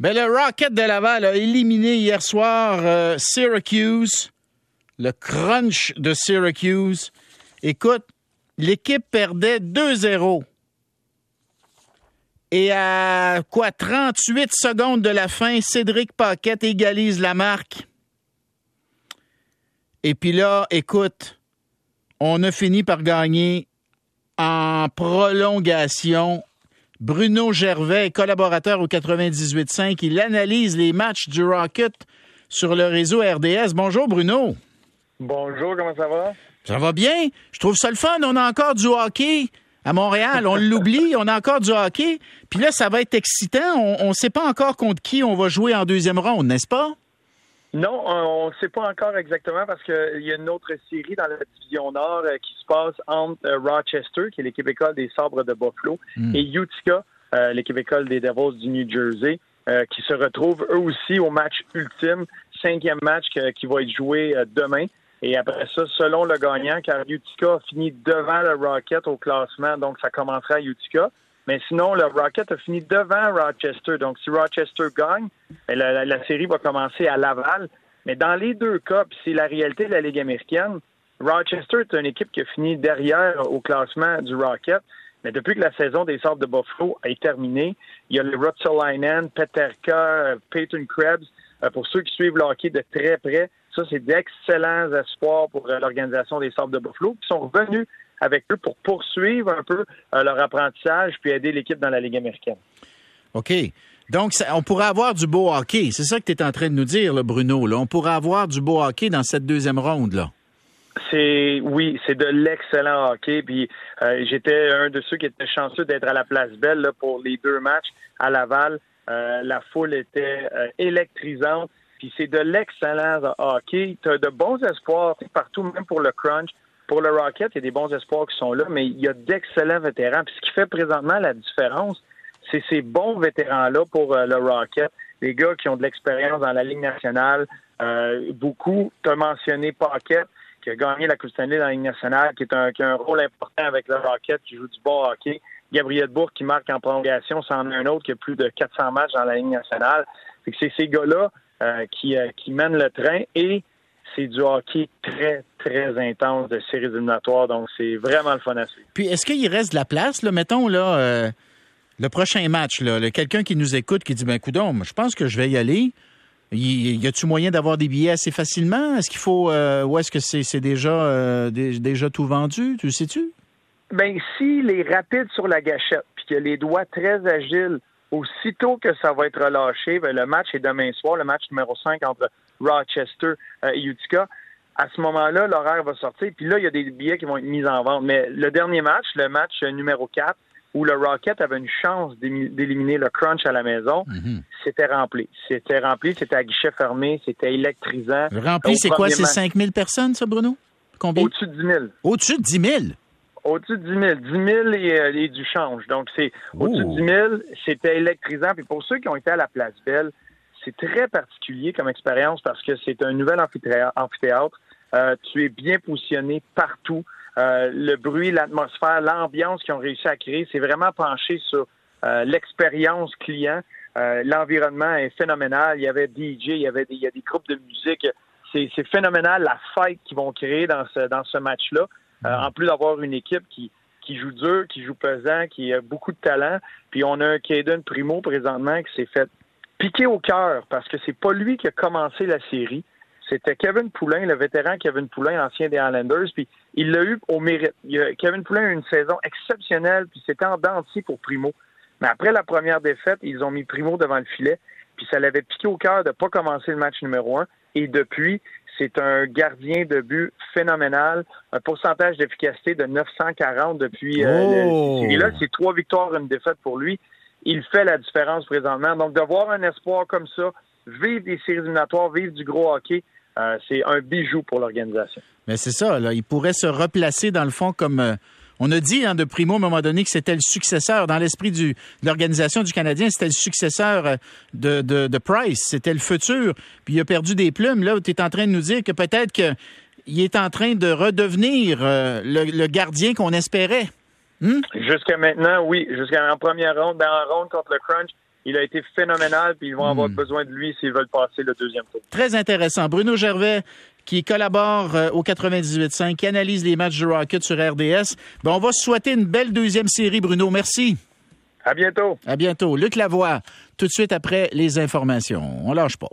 Ben, le Rocket de Laval a éliminé hier soir euh, Syracuse, le crunch de Syracuse. Écoute, l'équipe perdait 2-0. Et à quoi 38 secondes de la fin, Cédric Paquette égalise la marque. Et puis là, écoute, on a fini par gagner en prolongation. Bruno Gervais, collaborateur au 98.5, il analyse les matchs du Rocket sur le réseau RDS. Bonjour Bruno. Bonjour, comment ça va? Ça va bien? Je trouve ça le fun. On a encore du hockey à Montréal. On l'oublie, on a encore du hockey. Puis là, ça va être excitant. On ne sait pas encore contre qui on va jouer en deuxième ronde, n'est-ce pas? Non, on ne sait pas encore exactement parce qu'il y a une autre série dans la division Nord euh, qui se passe entre euh, Rochester, qui est l'équipe école des Sabres de Buffalo, hmm. et Utica, euh, l'équipe école des Devils du New Jersey, qui se retrouvent eux aussi au match ultime, cinquième match qui va être joué demain. Et après ça, selon le gagnant, car Utica a fini devant le Rocket au classement, donc ça commencera à Utica. Mais sinon, le Rocket a fini devant Rochester. Donc, si Rochester gagne, ben, la, série va commencer à Laval. Mais dans les deux cas, c'est la réalité de la Ligue américaine, Rochester est une équipe qui a fini derrière au classement du Rocket. Mais depuis que la saison des Sables de Buffalo est terminée, il y a le Rutsalainen, Peterka, Peyton Krebs. Euh, pour ceux qui suivent le hockey de très près, ça, c'est d'excellents espoirs pour euh, l'organisation des Sables de Buffalo qui sont revenus avec eux pour poursuivre un peu euh, leur apprentissage puis aider l'équipe dans la Ligue américaine. OK. Donc, on pourrait avoir du beau hockey. C'est ça que tu es en train de nous dire, Bruno. On pourrait avoir du beau hockey dans cette deuxième ronde. là. C'est oui, c'est de l'excellent hockey. Puis euh, j'étais un de ceux qui étaient chanceux d'être à la Place Belle pour les deux matchs à Laval. Euh, la foule était électrisante. Puis c'est de l'excellent hockey. Tu as de bons espoirs partout, même pour le crunch. Pour le Rocket, il y a des bons espoirs qui sont là, mais il y a d'excellents vétérans. Puis ce qui fait présentement la différence, c'est ces bons vétérans-là pour euh, le Rocket, les gars qui ont de l'expérience dans la Ligue nationale. Euh, beaucoup, tu as mentionné Paquette, qui a gagné la Coupe Stanley dans la Ligue nationale, qui, est un, a un rôle important avec le Rocket, qui joue du bon hockey. Gabriel Bourg qui marque en prolongation, c'en un autre qui a plus de 400 matchs dans la Ligue nationale. C'est ces gars-là euh, qui, qui mènent le train et c'est du hockey très, très intense de séries éliminatoires. Donc, c'est vraiment le fun à suivre. Puis, est-ce qu'il reste de la place? Là, mettons, là, euh, le prochain match, là, quelqu'un qui nous écoute qui dit, ben, coudon, je pense que je vais y aller. Y, a-tu moyen d'avoir des billets assez facilement? Est-ce qu'il faut, euh, ou est-ce que c'est déjà, euh, déjà tout vendu? Tu le sais-tu? Ben, s'il est rapide sur la gâchette, puis qu'il a les doigts très agiles, aussitôt que ça va être relâché, ben, le match est demain soir, le match numéro 5 entre Rochester euh, et Utica. À ce moment-là, l'horaire va sortir. Puis là, il y a des billets qui vont être mis en vente. Mais le dernier match, le match numéro 4, où le Rocket avait une chance d'éliminer le Crunch à la maison, mhm. c'était rempli. C'était rempli, c'était à guichet fermé, c'était électrisant. Rempli, c'est quoi? C'est 5 000 personnes, ça, Bruno? Combien? Au-dessus de 10 000. Au-dessus de 10 000? Au-dessus de 10 000. 10 000 et, du change. Donc, c'est au-dessus de 10 000, c'était électrisant. Puis pour ceux qui ont été à la Place Belle, c'est très particulier comme expérience parce que c'est un nouvel amphithéâtre. Euh, tu es bien positionné partout. Euh, le bruit, l'atmosphère, l'ambiance qu'ils ont réussi à créer, c'est vraiment penché sur euh, l'expérience client. L'environnement est phénoménal. Il y avait DJ, il y avait des, il y a des groupes de musique. C'est phénoménal la fête qu'ils vont créer dans ce, dans ce match-là. en plus d'avoir une équipe qui, qui joue dur, qui joue pesant, qui a beaucoup de talent. Puis on a un Caden Primo présentement qui s'est fait piqué au cœur parce que c'est pas lui qui a commencé la série. C'était Kevin Poulain, le vétéran Kevin Poulain, ancien des Islanders, puis il l'a eu au mérite. Kevin Poulain a eu une saison exceptionnelle, puis c'était en dentier pour Primo. Mais après la première défaite, ils ont mis Primo devant le filet, puis ça l'avait piqué au cœur de pas commencer le match numéro un. Et depuis, c'est un gardien de but phénoménal, un pourcentage d'efficacité de 940 depuis euh, oh! là. C'est trois victoires, une défaite pour lui il fait la différence présentement. Donc, de voir un espoir comme ça, vivre des séries éliminatoires, vivre du gros hockey, euh, c'est un bijou pour l'organisation. Mais c'est ça, là. Il pourrait se replacer, dans le fond, comme. Euh, on a dit hein, de Primo à un moment donné que c'était le successeur, dans l'esprit de l'organisation du Canadien, c'était le successeur euh, de, Price, c'était le futur. Puis il a perdu des plumes. Là, tu es en train de nous dire que peut-être qu'il est en train de redevenir le gardien qu'on espérait. Hmm? Jusqu'à maintenant, oui. Jusqu'à la première ronde, dans la ronde contre le Crunch, il a été phénoménal, puis ils vont avoir hmm. besoin de lui s'ils veulent passer le deuxième tour. Très intéressant. Bruno Gervais, qui collabore euh, au 98.5, qui analyse les matchs du Rocket sur RDS. Ben, on va souhaiter une belle deuxième série, Bruno. Merci. À bientôt. À bientôt. Luc Lavoie, tout de suite après les informations. On lâche pas.